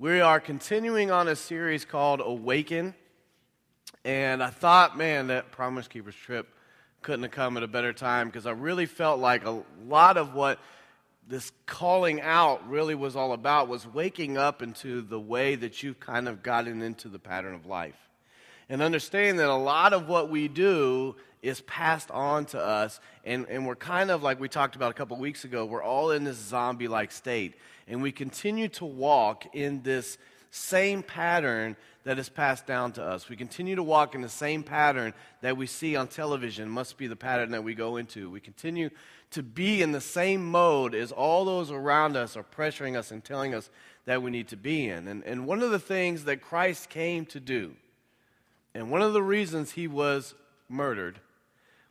We are continuing on a series called Awaken. And I thought, man, that Promise Keepers trip couldn't have come at a better time because I really felt like a lot of what this calling out really was all about was waking up into the way that you've kind of gotten into the pattern of life. And understanding that a lot of what we do is passed on to us, and, and we're kind of like we talked about a couple weeks ago, we're all in this zombie like state. And we continue to walk in this same pattern that is passed down to us. We continue to walk in the same pattern that we see on television, must be the pattern that we go into. We continue to be in the same mode as all those around us are pressuring us and telling us that we need to be in. And, and one of the things that Christ came to do, and one of the reasons he was murdered,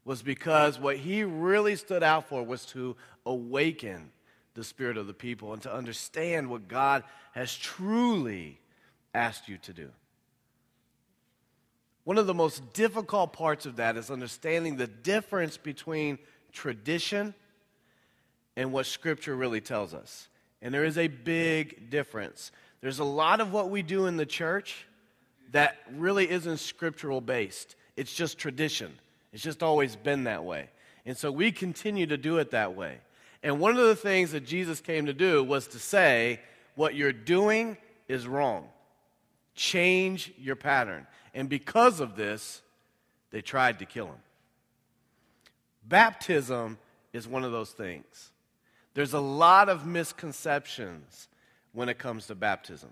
was because what he really stood out for was to awaken the spirit of the people and to understand what God has truly asked you to do. One of the most difficult parts of that is understanding the difference between tradition and what Scripture really tells us. And there is a big difference. There's a lot of what we do in the church that really isn't scriptural based, it's just tradition. It's just always been that way. And so we continue to do it that way. And one of the things that Jesus came to do was to say, what you're doing is wrong. Change your pattern. And because of this, they tried to kill him. Baptism is one of those things. There's a lot of misconceptions when it comes to baptism.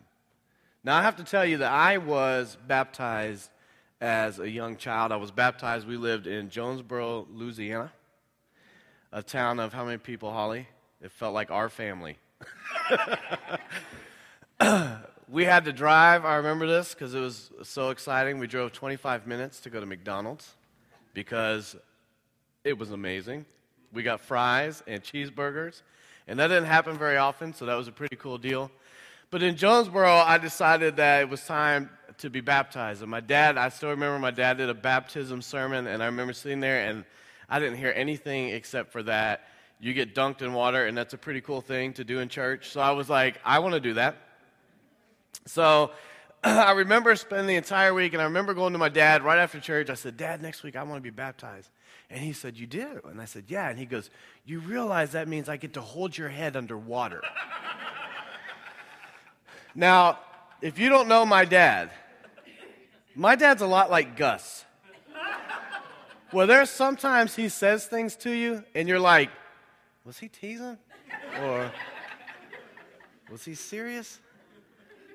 Now, I have to tell you that I was baptized as a young child. I was baptized. We lived in Jonesboro, Louisiana a town of how many people, Holly? It felt like our family. we had to drive. I remember this because it was so exciting. We drove 25 minutes to go to McDonald's because it was amazing. We got fries and cheeseburgers, and that didn't happen very often, so that was a pretty cool deal. But in Jonesboro, I decided that it was time to be baptized. And my dad, I still remember my dad did a baptism sermon, and I remember sitting there and I didn't hear anything except for that. You get dunked in water, and that's a pretty cool thing to do in church. So I was like, I want to do that. So I remember spending the entire week, and I remember going to my dad right after church. I said, Dad, next week I want to be baptized. And he said, You do? And I said, Yeah. And he goes, You realize that means I get to hold your head under water. now, if you don't know my dad, my dad's a lot like Gus. Well, there's sometimes he says things to you, and you're like, was he teasing? Or was he serious?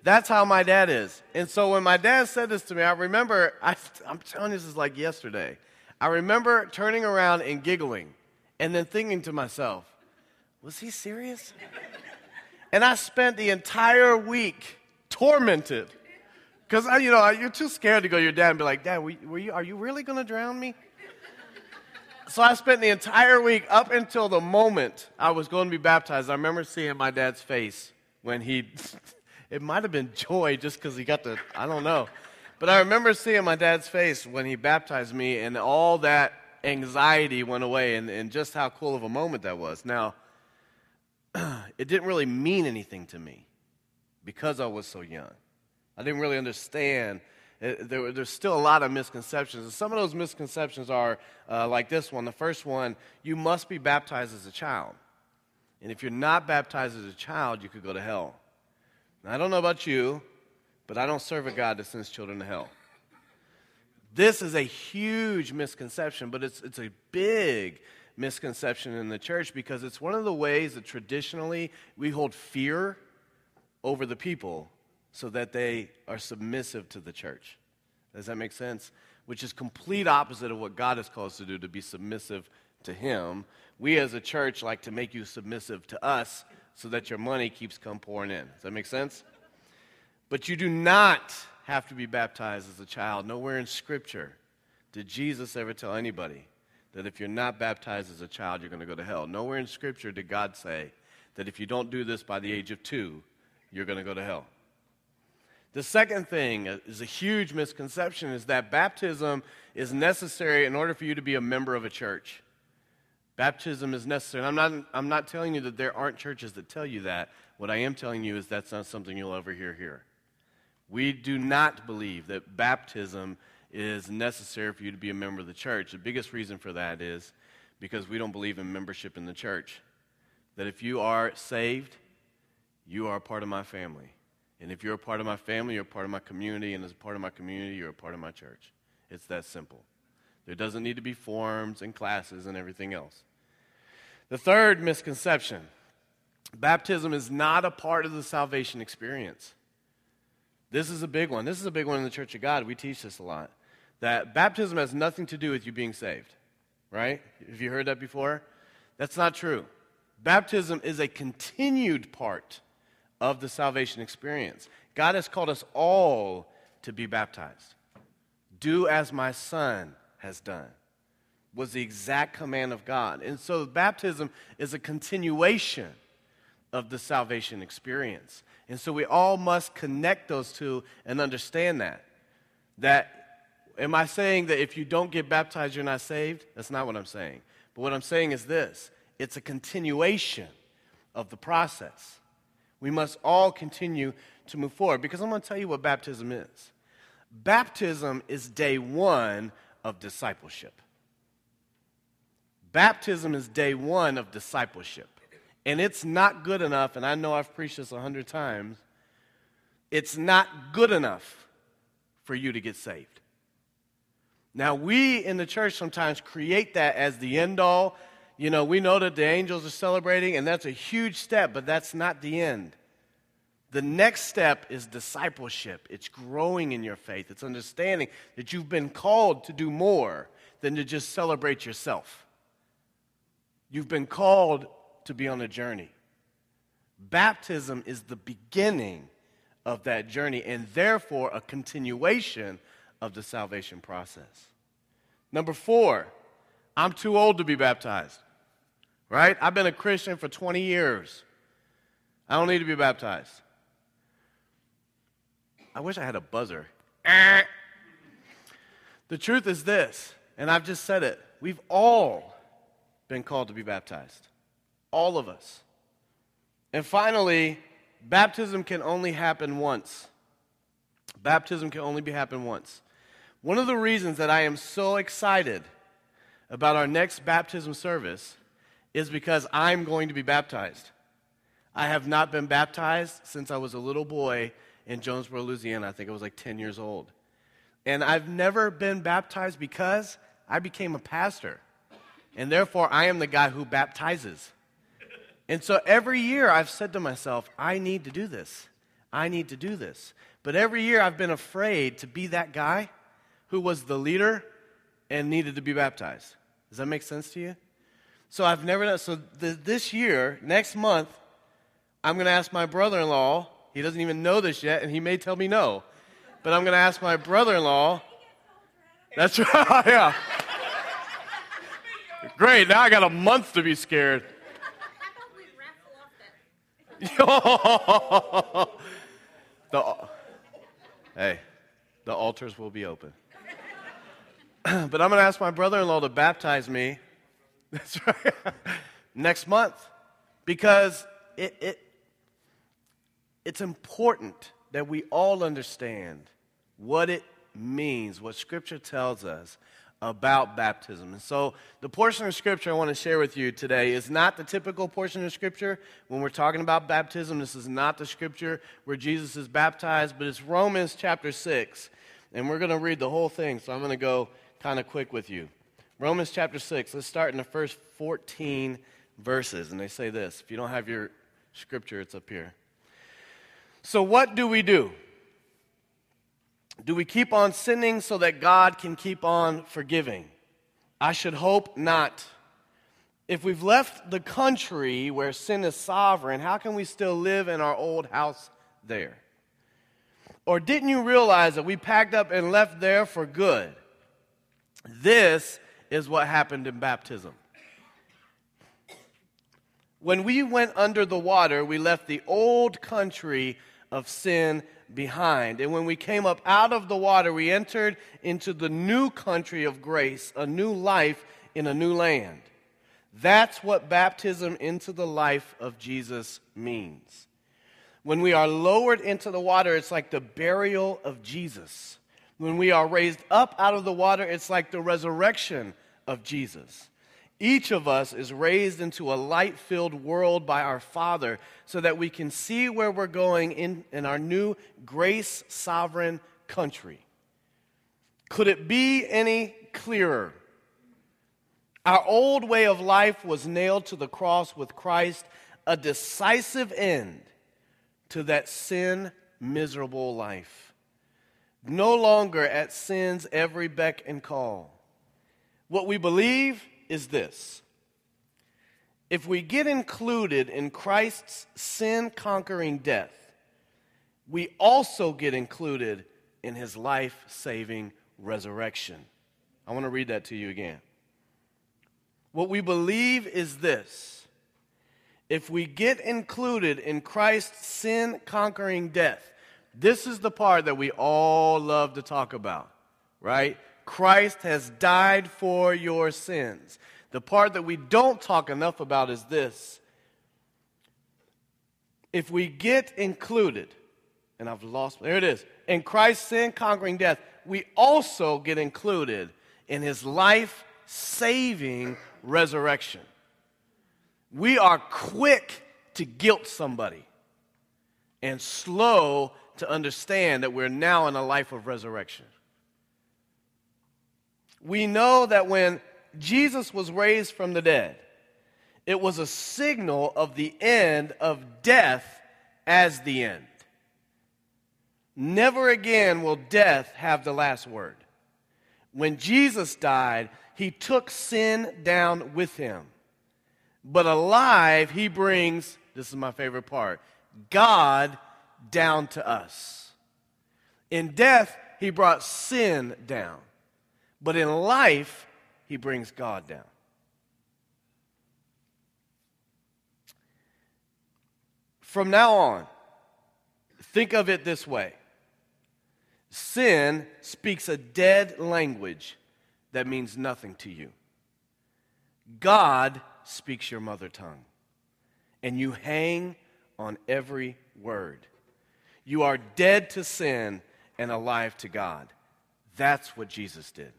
That's how my dad is. And so when my dad said this to me, I remember, I, I'm telling you, this is like yesterday. I remember turning around and giggling and then thinking to myself, was he serious? and I spent the entire week tormented. Because, you know, you're too scared to go to your dad and be like, Dad, were you, are you really going to drown me? So I spent the entire week up until the moment I was going to be baptized. I remember seeing my dad's face when he, it might have been joy just because he got the, I don't know. But I remember seeing my dad's face when he baptized me, and all that anxiety went away, and, and just how cool of a moment that was. Now, it didn't really mean anything to me because I was so young. I didn't really understand there, there's still a lot of misconceptions. And some of those misconceptions are uh, like this one. The first one, you must be baptized as a child. And if you're not baptized as a child, you could go to hell. I don't know about you, but I don't serve a God that sends children to hell. This is a huge misconception, but it's, it's a big misconception in the church because it's one of the ways that traditionally we hold fear over the people so that they are submissive to the church. Does that make sense? Which is complete opposite of what God has called us to do, to be submissive to Him. We as a church like to make you submissive to us so that your money keeps come pouring in. Does that make sense? But you do not have to be baptized as a child. Nowhere in Scripture did Jesus ever tell anybody that if you're not baptized as a child, you're going to go to hell. Nowhere in Scripture did God say that if you don't do this by the age of two, you're going to go to hell. The second thing is a huge misconception is that baptism is necessary in order for you to be a member of a church. Baptism is necessary. I'm not, I'm not telling you that there aren't churches that tell you that. What I am telling you is that's not something you'll ever hear here. We do not believe that baptism is necessary for you to be a member of the church. The biggest reason for that is because we don't believe in membership in the church. That if you are saved, you are part of my family. And if you're a part of my family, you're a part of my community. And as a part of my community, you're a part of my church. It's that simple. There doesn't need to be forms and classes and everything else. The third misconception baptism is not a part of the salvation experience. This is a big one. This is a big one in the Church of God. We teach this a lot. That baptism has nothing to do with you being saved, right? Have you heard that before? That's not true. Baptism is a continued part of the salvation experience. God has called us all to be baptized. Do as my son has done was the exact command of God. And so baptism is a continuation of the salvation experience. And so we all must connect those two and understand that. That am I saying that if you don't get baptized you're not saved? That's not what I'm saying. But what I'm saying is this, it's a continuation of the process. We must all continue to move forward because I'm going to tell you what baptism is. Baptism is day one of discipleship. Baptism is day one of discipleship. And it's not good enough, and I know I've preached this a hundred times, it's not good enough for you to get saved. Now, we in the church sometimes create that as the end all. You know, we know that the angels are celebrating, and that's a huge step, but that's not the end. The next step is discipleship. It's growing in your faith. It's understanding that you've been called to do more than to just celebrate yourself. You've been called to be on a journey. Baptism is the beginning of that journey and therefore a continuation of the salvation process. Number four, I'm too old to be baptized. Right? I've been a Christian for 20 years. I don't need to be baptized. I wish I had a buzzer. The truth is this, and I've just said it we've all been called to be baptized. All of us. And finally, baptism can only happen once. Baptism can only be happen once. One of the reasons that I am so excited about our next baptism service is because I'm going to be baptized. I have not been baptized since I was a little boy in Jonesboro, Louisiana. I think I was like 10 years old. And I've never been baptized because I became a pastor. And therefore, I am the guy who baptizes. And so every year I've said to myself, I need to do this. I need to do this. But every year I've been afraid to be that guy who was the leader and needed to be baptized. Does that make sense to you? So I've never done so this year, next month, I'm going to ask my brother-in-law he doesn't even know this yet, and he may tell me no. But I'm going to ask my brother in law. That's right, yeah. Great, now I got a month to be scared. the, hey, the altars will be open. but I'm going to ask my brother in law to baptize me. That's right. Next month. Because it, it, it's important that we all understand what it means, what Scripture tells us about baptism. And so, the portion of Scripture I want to share with you today is not the typical portion of Scripture when we're talking about baptism. This is not the Scripture where Jesus is baptized, but it's Romans chapter 6. And we're going to read the whole thing, so I'm going to go kind of quick with you. Romans chapter 6, let's start in the first 14 verses. And they say this. If you don't have your Scripture, it's up here. So, what do we do? Do we keep on sinning so that God can keep on forgiving? I should hope not. If we've left the country where sin is sovereign, how can we still live in our old house there? Or didn't you realize that we packed up and left there for good? This is what happened in baptism. When we went under the water, we left the old country of sin behind. And when we came up out of the water, we entered into the new country of grace, a new life in a new land. That's what baptism into the life of Jesus means. When we are lowered into the water, it's like the burial of Jesus. When we are raised up out of the water, it's like the resurrection of Jesus. Each of us is raised into a light filled world by our Father so that we can see where we're going in, in our new grace sovereign country. Could it be any clearer? Our old way of life was nailed to the cross with Christ, a decisive end to that sin miserable life. No longer at sin's every beck and call. What we believe is this if we get included in Christ's sin conquering death, we also get included in his life saving resurrection. I want to read that to you again. What we believe is this if we get included in Christ's sin conquering death, this is the part that we all love to talk about, right? Christ has died for your sins. The part that we don't talk enough about is this. If we get included, and I've lost, there it is, in Christ's sin conquering death, we also get included in his life saving resurrection. We are quick to guilt somebody and slow to understand that we're now in a life of resurrection. We know that when Jesus was raised from the dead, it was a signal of the end of death as the end. Never again will death have the last word. When Jesus died, he took sin down with him. But alive, he brings, this is my favorite part, God down to us. In death, he brought sin down. But in life, he brings God down. From now on, think of it this way sin speaks a dead language that means nothing to you. God speaks your mother tongue, and you hang on every word. You are dead to sin and alive to God. That's what Jesus did.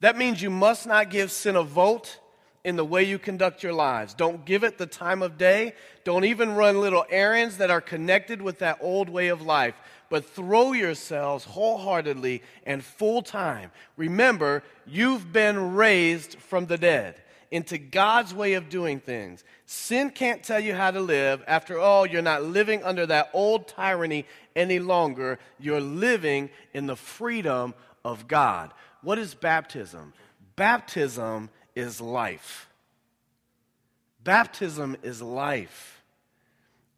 That means you must not give sin a vote in the way you conduct your lives. Don't give it the time of day. Don't even run little errands that are connected with that old way of life but throw yourselves wholeheartedly and full time. Remember, you've been raised from the dead into God's way of doing things. Sin can't tell you how to live. After all, you're not living under that old tyranny any longer. You're living in the freedom of God. What is baptism? Baptism is life. Baptism is life.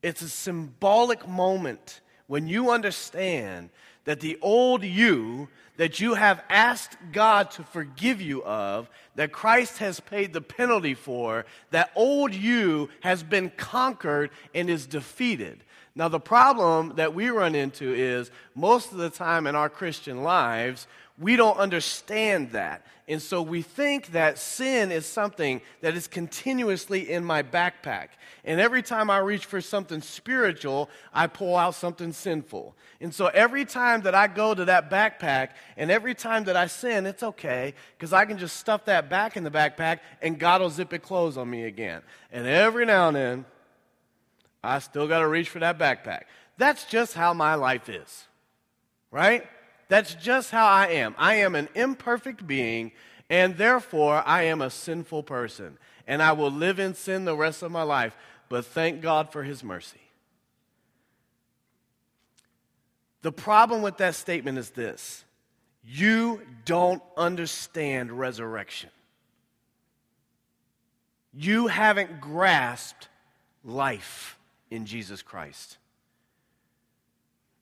It's a symbolic moment when you understand that the old you that you have asked God to forgive you of, that Christ has paid the penalty for, that old you has been conquered and is defeated. Now, the problem that we run into is most of the time in our Christian lives, we don't understand that. And so we think that sin is something that is continuously in my backpack. And every time I reach for something spiritual, I pull out something sinful. And so every time that I go to that backpack and every time that I sin, it's okay because I can just stuff that back in the backpack and God will zip it closed on me again. And every now and then, I still got to reach for that backpack. That's just how my life is, right? That's just how I am. I am an imperfect being, and therefore I am a sinful person. And I will live in sin the rest of my life, but thank God for his mercy. The problem with that statement is this you don't understand resurrection. You haven't grasped life in Jesus Christ.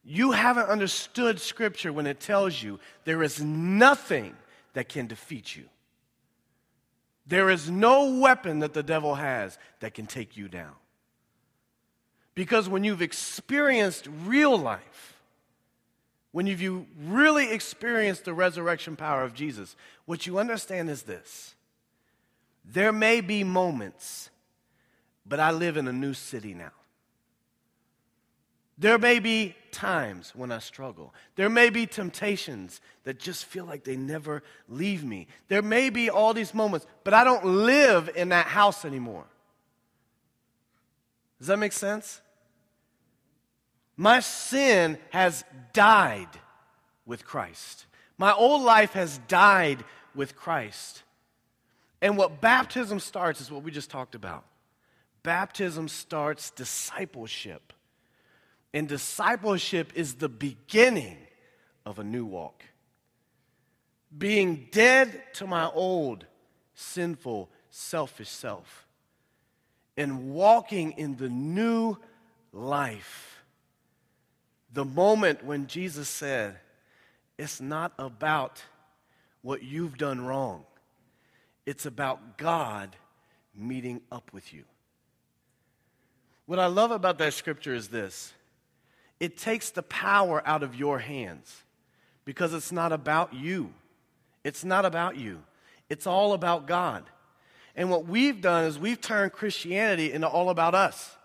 You haven't understood Scripture when it tells you there is nothing that can defeat you. There is no weapon that the devil has that can take you down. Because when you've experienced real life, when you've really experienced the resurrection power of Jesus, what you understand is this there may be moments, but I live in a new city now. There may be times when I struggle. There may be temptations that just feel like they never leave me. There may be all these moments, but I don't live in that house anymore. Does that make sense? My sin has died with Christ. My old life has died with Christ. And what baptism starts is what we just talked about. Baptism starts discipleship. And discipleship is the beginning of a new walk. Being dead to my old, sinful, selfish self and walking in the new life. The moment when Jesus said, It's not about what you've done wrong, it's about God meeting up with you. What I love about that scripture is this it takes the power out of your hands because it's not about you. It's not about you, it's all about God. And what we've done is we've turned Christianity into all about us.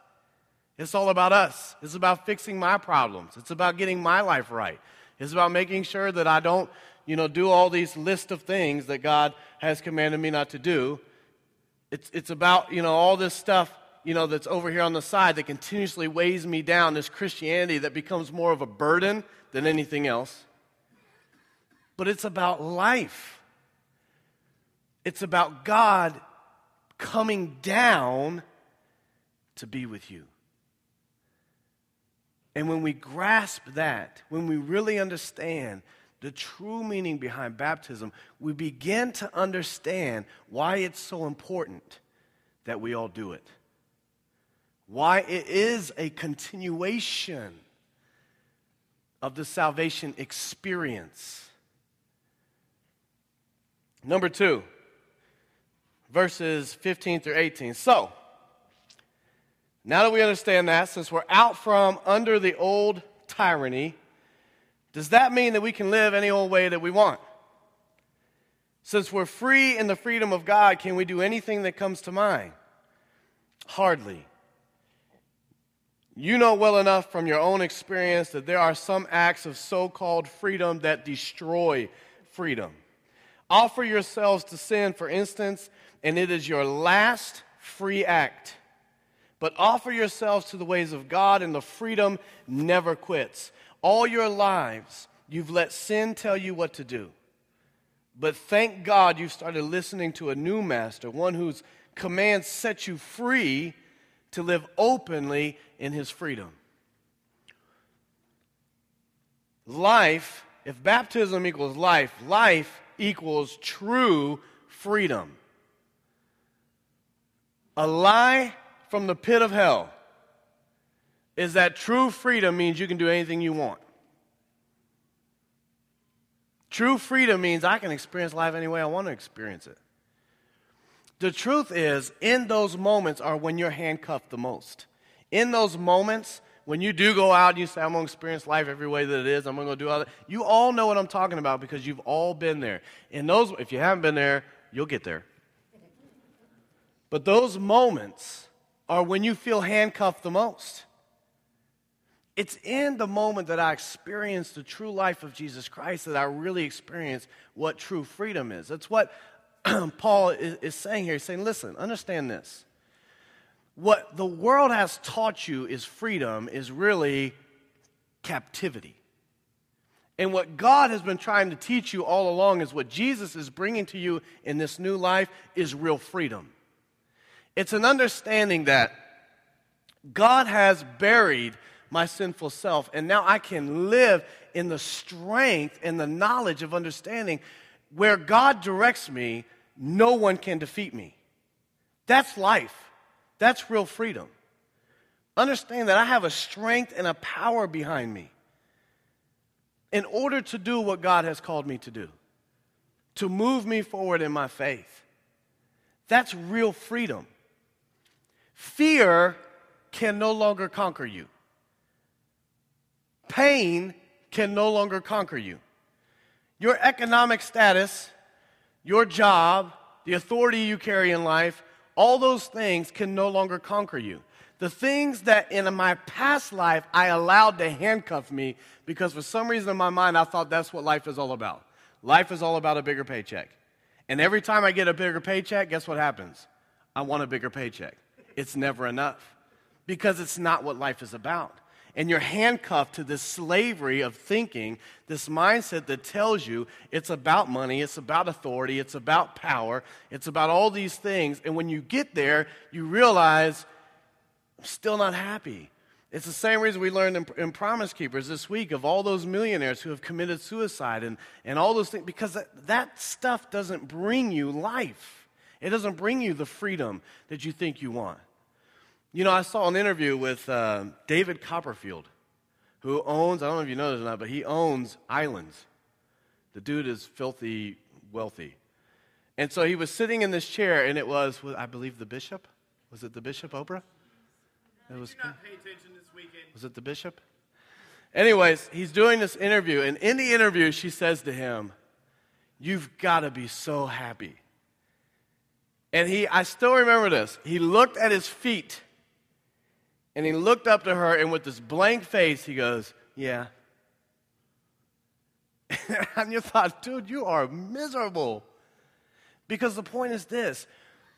It's all about us. It's about fixing my problems. It's about getting my life right. It's about making sure that I don't, you know, do all these list of things that God has commanded me not to do. It's, it's about, you know, all this stuff, you know, that's over here on the side that continuously weighs me down, this Christianity that becomes more of a burden than anything else. But it's about life. It's about God coming down to be with you. And when we grasp that, when we really understand the true meaning behind baptism, we begin to understand why it's so important that we all do it. Why it is a continuation of the salvation experience. Number two, verses 15 through 18. So, now that we understand that, since we're out from under the old tyranny, does that mean that we can live any old way that we want? Since we're free in the freedom of God, can we do anything that comes to mind? Hardly. You know well enough from your own experience that there are some acts of so called freedom that destroy freedom. Offer yourselves to sin, for instance, and it is your last free act. But offer yourselves to the ways of God, and the freedom never quits. All your lives, you've let sin tell you what to do. But thank God you've started listening to a new master, one whose commands set you free to live openly in his freedom. Life, if baptism equals life, life equals true freedom. A lie from the pit of hell is that true freedom means you can do anything you want. True freedom means I can experience life any way I want to experience it. The truth is, in those moments are when you're handcuffed the most. In those moments, when you do go out and you say, I'm going to experience life every way that it is, I'm going to do all that, you all know what I'm talking about because you've all been there. In those, if you haven't been there, you'll get there. But those moments are when you feel handcuffed the most. It's in the moment that I experience the true life of Jesus Christ that I really experience what true freedom is. That's what Paul is, saying here. He's saying, listen, understand this. What the world has taught you is freedom, is really captivity. And what God has been trying to teach you all along is what Jesus is bringing to you in this new life is real freedom. It's an understanding that God has buried my sinful self, and now I can live in the strength and the knowledge of understanding where God directs me, no one can defeat me. That's life. That's real freedom. Understand that I have a strength and a power behind me in order to do what God has called me to do, to move me forward in my faith. That's real freedom. Fear can no longer conquer you. Pain can no longer conquer you. Your economic status, your job, the authority you carry in life, all those things can no longer conquer you. The things that in my past life I allowed to handcuff me because for some reason in my mind I thought that's what life is all about. Life is all about a bigger paycheck. And every time I get a bigger paycheck, guess what happens? I want a bigger paycheck. It's never enough because it's not what life is about. And you're handcuffed to this slavery of thinking, this mindset that tells you it's about money, it's about authority, it's about power, it's about all these things. And when you get there, you realize, I'm still not happy. It's the same reason we learned in, in, Promise Keepers this week of all those millionaires who have committed suicide and, and all those things, because that, that stuff doesn't bring you life. It doesn't bring you the freedom that you think you want. You know, I saw an interview with uh, David Copperfield, who owns, I don't know if you know this or not, but he owns islands. The dude is filthy wealthy. And so he was sitting in this chair, and it was, I believe, the bishop. Was it the bishop, Oprah? It was, not pay attention this weekend. Was it the bishop? Anyways, he's doing this interview, and in the interview, she says to him, You've got to be so happy. And he, I still remember this. He looked at his feet and he looked up to her, and with this blank face, he goes, Yeah. and you thought, dude, you are miserable. Because the point is this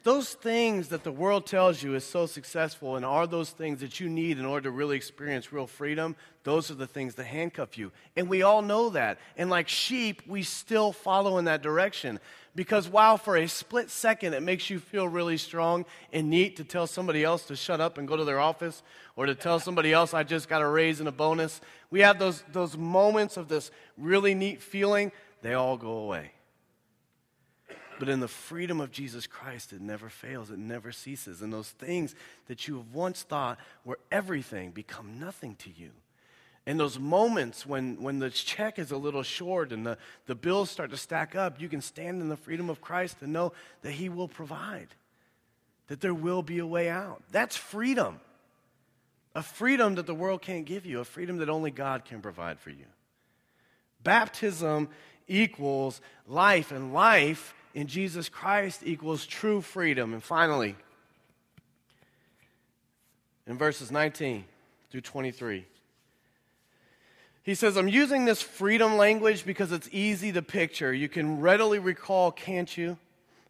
those things that the world tells you is so successful and are those things that you need in order to really experience real freedom, those are the things that handcuff you. And we all know that. And like sheep, we still follow in that direction. Because while for a split second it makes you feel really strong and neat to tell somebody else to shut up and go to their office, or to tell somebody else I just got a raise and a bonus, we have those, those moments of this really neat feeling, they all go away. But in the freedom of Jesus Christ, it never fails, it never ceases. And those things that you have once thought were everything become nothing to you. And those moments when, when the check is a little short and the, the bills start to stack up, you can stand in the freedom of Christ and know that He will provide, that there will be a way out. That's freedom. A freedom that the world can't give you, a freedom that only God can provide for you. Baptism equals life, and life in Jesus Christ equals true freedom. And finally, in verses 19 through 23, he says, I'm using this freedom language because it's easy to picture. You can readily recall, can't you?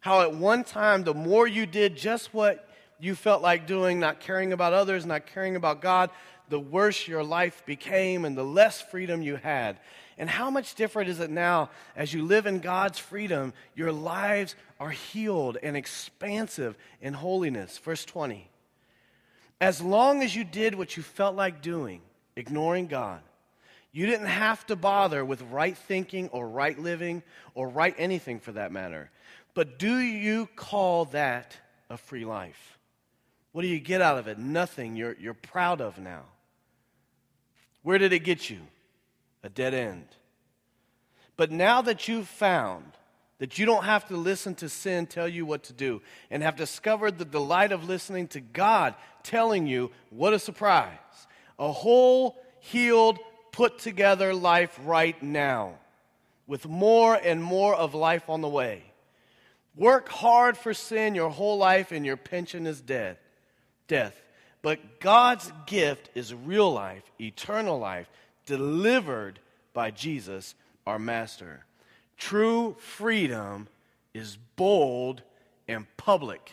How at one time, the more you did just what you felt like doing, not caring about others, not caring about God, the worse your life became and the less freedom you had. And how much different is it now as you live in God's freedom? Your lives are healed and expansive in holiness. Verse 20. As long as you did what you felt like doing, ignoring God, you didn't have to bother with right thinking or right living or right anything for that matter. But do you call that a free life? What do you get out of it? Nothing you're, you're proud of now. Where did it get you? A dead end. But now that you've found that you don't have to listen to sin tell you what to do and have discovered the delight of listening to God telling you, what a surprise, a whole, healed, put together life right now with more and more of life on the way. Work hard for sin your whole life and your pension is dead, death. But God's gift is real life, eternal life delivered by Jesus, our Master. True freedom is bold and public.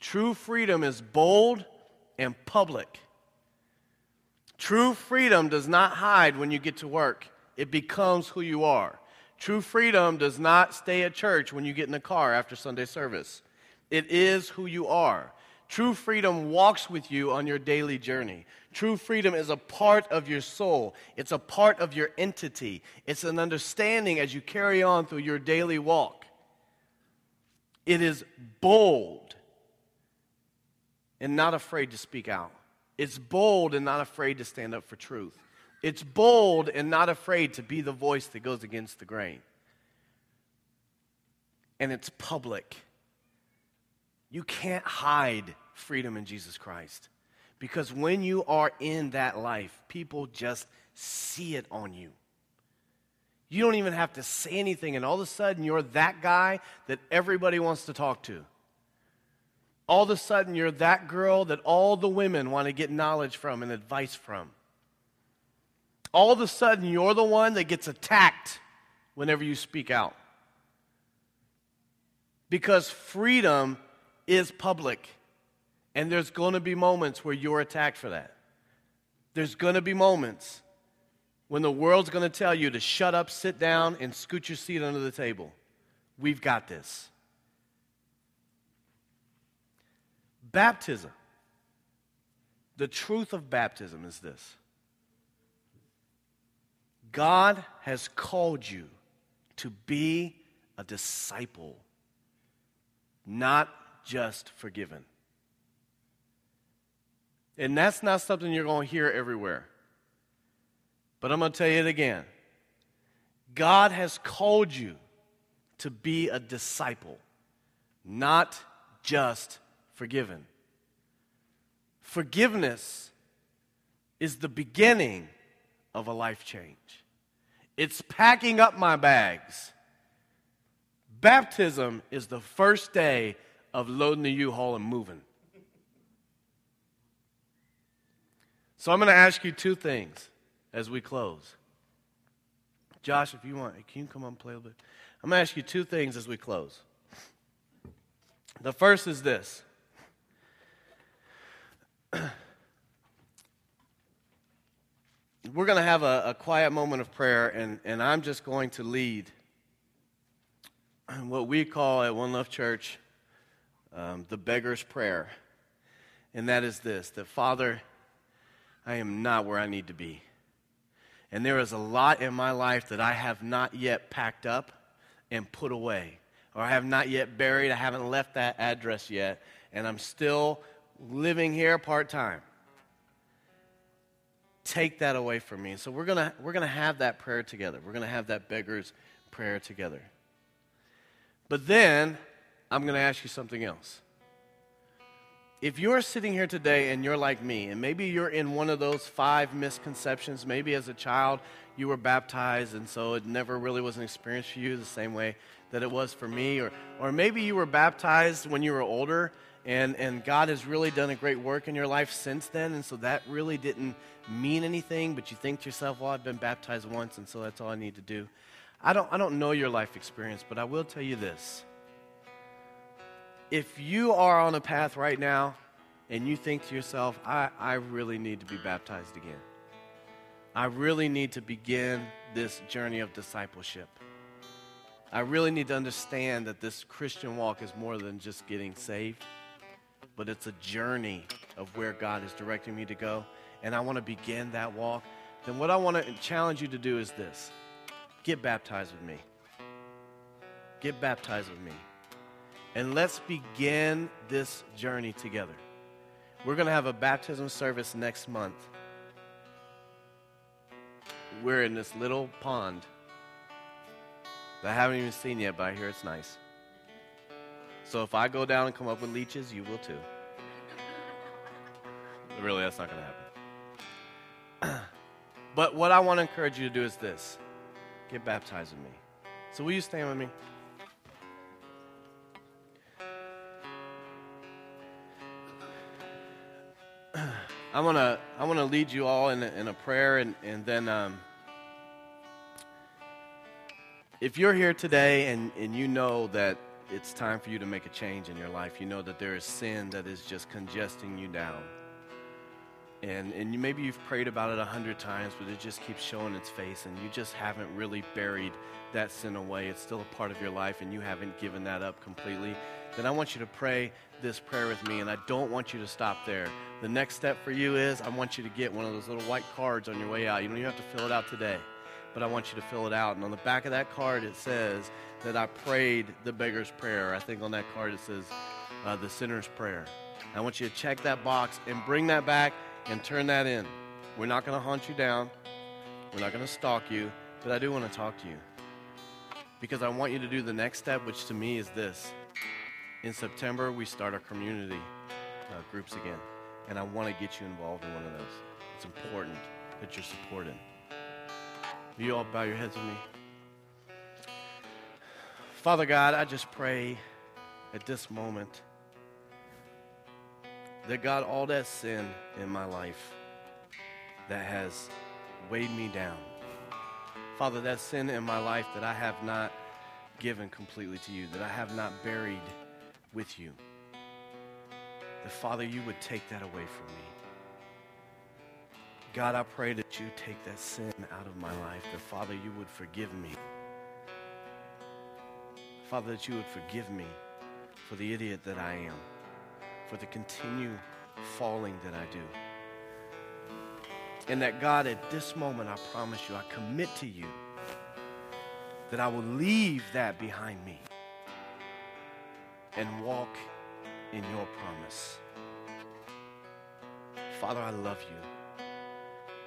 True freedom is bold and public. True freedom does not hide when you get to work, it becomes who you are. True freedom does not stay at church when you get in the car after Sunday service. It is who you are. True freedom walks with you on your daily journey. True freedom is a part of your soul, it's a part of your entity, it's an understanding as you carry on through your daily walk. It is bold and not afraid to speak out. It's bold and not afraid to stand up for truth. It's bold and not afraid to be the voice that goes against the grain. And it's public. You can't hide freedom in Jesus Christ. Because when you are in that life, people just see it on you. You don't even have to say anything, and all of a sudden you're that guy that everybody wants to talk to. All of a sudden, you're that girl that all the women want to get knowledge from and advice from. All of a sudden, you're the one that gets attacked whenever you speak out. Because freedom is public, and there's going to be moments where you're attacked for that. There's going to be moments when the world's going to tell you to shut up, sit down, and scoot your seat under the table. We've got this. Baptism. The truth of baptism is this God has called you to be a disciple, not just forgiven. And that's not something you're going to hear everywhere. But I'm going to tell you it again. God has called you to be a disciple, not just forgiven. Forgiveness is the beginning of a life change. It's packing up my bags. Baptism is the first day of loading the U Haul and moving. So I'm going to ask you two things as we close. Josh, if you want, can you come on and play a little bit? I'm going to ask you two things as we close. The first is this. We're going to have a, a, quiet moment of prayer, and, and I'm just going to lead what we call at One Love Church um, the beggar's prayer. And that is this that Father, I am not where I need to be. And there is a lot in my life that I have not yet packed up and put away, or I have not yet buried. I haven't left that address yet, and I'm still living here part time. Take that away from me. So we're gonna we're gonna have that prayer together. We're gonna have that beggar's prayer together. But then I'm gonna ask you something else if you're sitting here today and you're like me, and maybe you're in one of those five misconceptions, maybe as a child you were baptized and so it never really was an experience for you the same way that it was for me, or, or maybe you were baptized when you were older and, and God has really done a great work in your life since then, and so that really didn't mean anything, but you think to yourself, well, I've been baptized once, and so that's all I need to do. I don't, I don't know your life experience, but I will tell you this if you are on a path right now and you think to yourself, I, I really need to be baptized again, I really need to begin this journey of discipleship. I really need to understand that this Christian walk is more than just getting saved, but it's a journey of where God is directing me to go. And I want to begin that walk. Then, what I want to challenge you to do is this get baptized with me. Get baptized with me. And let's begin this journey together. We're going to have a baptism service next month. We're in this little pond that I haven't even seen yet, but I hear it's nice. So if I go down and come up with leeches, you will too. really, that's not going to happen. but what I want to encourage you to do is this get baptized with me. So will you stand with me? I want to I want to lead you all in a, in a prayer, and and then um, if you're here today and and you know that it's time for you to make a change in your life, you know that there is sin that is just congesting you down, and and you, maybe you've prayed about it a hundred times, but it just keeps showing its face, and you just haven't really buried that sin away. It's still a part of your life, and you haven't given that up completely. Then I want you to pray this prayer with me, and I don't want you to stop there. The next step for you is I want you to get one of those little white cards on your way out. You don't even have to fill it out today, but I want you to fill it out. And on the back of that card, it says that I prayed the beggar's prayer. I think on that card it says uh, the sinner's prayer. I want you to check that box and bring that back and turn that in. We're not going to hunt you down, we're not going to stalk you, but I do want to talk to you because I want you to do the next step, which to me is this in September, we start our community uh, groups again. And I want to get you involved in one of those. It's important that you're supported. Will you all bow your heads with me? Father God, I just pray at this moment that God, all that sin in my life that has weighed me down, Father, that sin in my life that I have not given completely to you, that I have not buried with you, that Father, you would take that away from me. God, I pray that you take that sin out of my life, that Father, you would forgive me. Father, that you would forgive me for the idiot that I am, for the continued falling that I do. And that God, at this moment, I promise you, I commit to you that I will leave that behind me and walk in your promise. Father, I love you.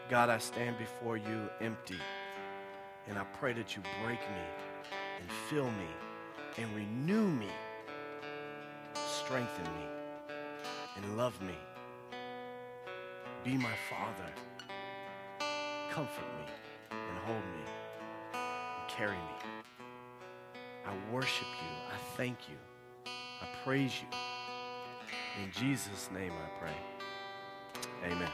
God, I stand before you empty, and I pray that you break me and fill me and renew me, strengthen me, and love me. Be my Father. Comfort me and hold me and carry me. I worship you. I thank you. I praise you. In Jesus' name I pray. Amen.